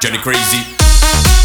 Johnny Crazy.